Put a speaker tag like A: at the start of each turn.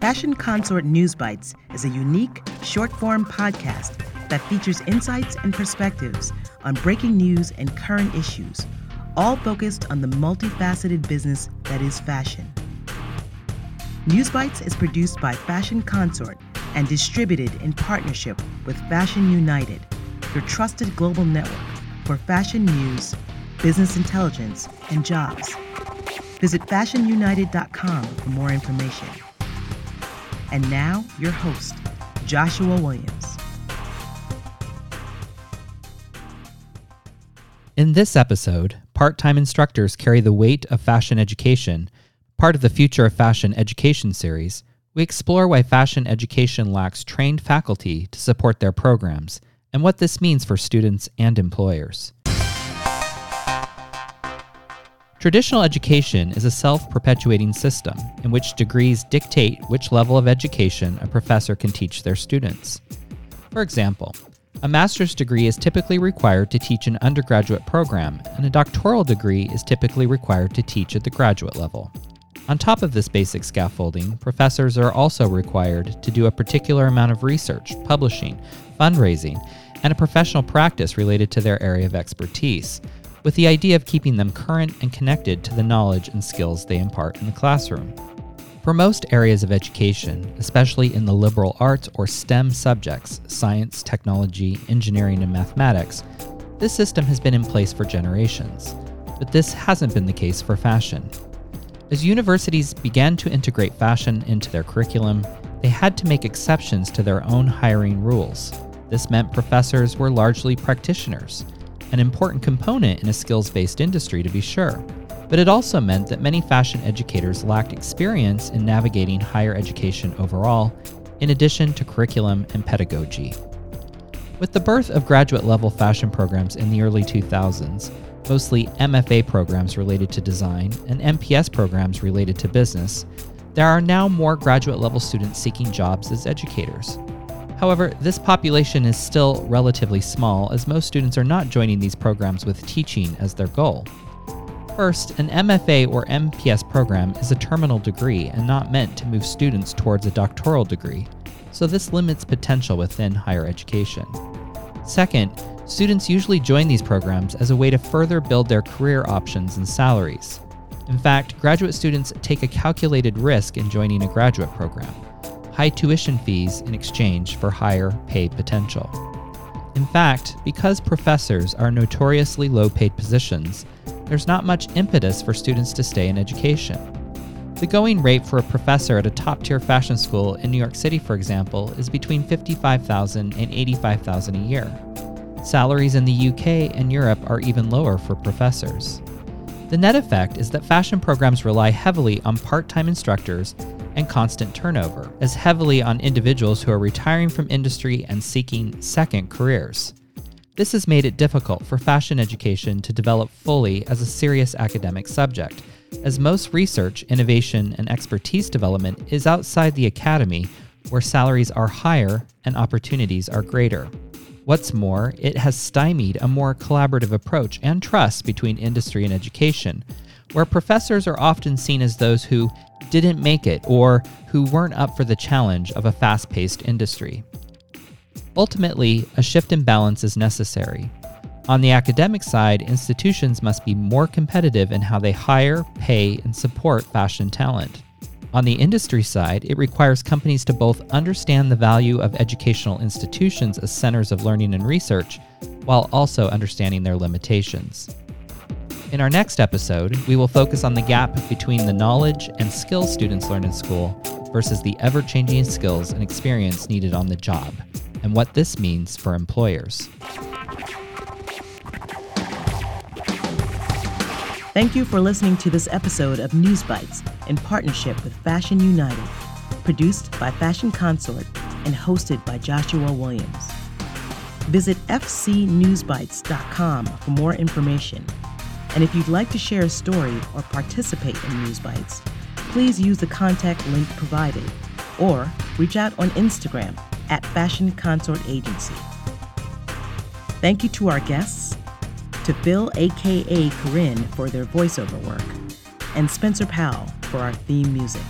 A: Fashion Consort News Bites is a unique, short form podcast that features insights and perspectives on breaking news and current issues, all focused on the multifaceted business that is fashion. News Bites is produced by Fashion Consort and distributed in partnership with Fashion United, your trusted global network for fashion news, business intelligence, and jobs. Visit fashionunited.com for more information. And now, your host, Joshua Williams.
B: In this episode, part time instructors carry the weight of fashion education, part of the Future of Fashion education series. We explore why fashion education lacks trained faculty to support their programs and what this means for students and employers. Traditional education is a self perpetuating system in which degrees dictate which level of education a professor can teach their students. For example, a master's degree is typically required to teach an undergraduate program, and a doctoral degree is typically required to teach at the graduate level. On top of this basic scaffolding, professors are also required to do a particular amount of research, publishing, fundraising, and a professional practice related to their area of expertise, with the idea of keeping them current and connected to the knowledge and skills they impart in the classroom. For most areas of education, especially in the liberal arts or STEM subjects science, technology, engineering, and mathematics this system has been in place for generations. But this hasn't been the case for fashion. As universities began to integrate fashion into their curriculum, they had to make exceptions to their own hiring rules. This meant professors were largely practitioners, an important component in a skills based industry to be sure. But it also meant that many fashion educators lacked experience in navigating higher education overall, in addition to curriculum and pedagogy. With the birth of graduate level fashion programs in the early 2000s, mostly MFA programs related to design and MPS programs related to business, there are now more graduate level students seeking jobs as educators. However, this population is still relatively small as most students are not joining these programs with teaching as their goal. First, an MFA or MPS program is a terminal degree and not meant to move students towards a doctoral degree, so this limits potential within higher education. Second, students usually join these programs as a way to further build their career options and salaries. In fact, graduate students take a calculated risk in joining a graduate program high tuition fees in exchange for higher pay potential. In fact, because professors are notoriously low paid positions, there's not much impetus for students to stay in education. The going rate for a professor at a top tier fashion school in New York City, for example, is between $55,000 and $85,000 a year. Salaries in the UK and Europe are even lower for professors. The net effect is that fashion programs rely heavily on part time instructors and constant turnover, as heavily on individuals who are retiring from industry and seeking second careers. This has made it difficult for fashion education to develop fully as a serious academic subject, as most research, innovation, and expertise development is outside the academy where salaries are higher and opportunities are greater. What's more, it has stymied a more collaborative approach and trust between industry and education, where professors are often seen as those who didn't make it or who weren't up for the challenge of a fast paced industry. Ultimately, a shift in balance is necessary. On the academic side, institutions must be more competitive in how they hire, pay, and support fashion talent. On the industry side, it requires companies to both understand the value of educational institutions as centers of learning and research, while also understanding their limitations. In our next episode, we will focus on the gap between the knowledge and skills students learn in school versus the ever changing skills and experience needed on the job, and what this means for employers.
A: Thank you for listening to this episode of News Bites in partnership with Fashion United, produced by Fashion Consort and hosted by Joshua Williams. Visit fcnewsbites.com for more information and if you'd like to share a story or participate in News Bites, please use the contact link provided or reach out on Instagram at Fashion Consort Agency. Thank you to our guests, to Phil aka Corinne for their voiceover work and Spencer Powell for our theme music.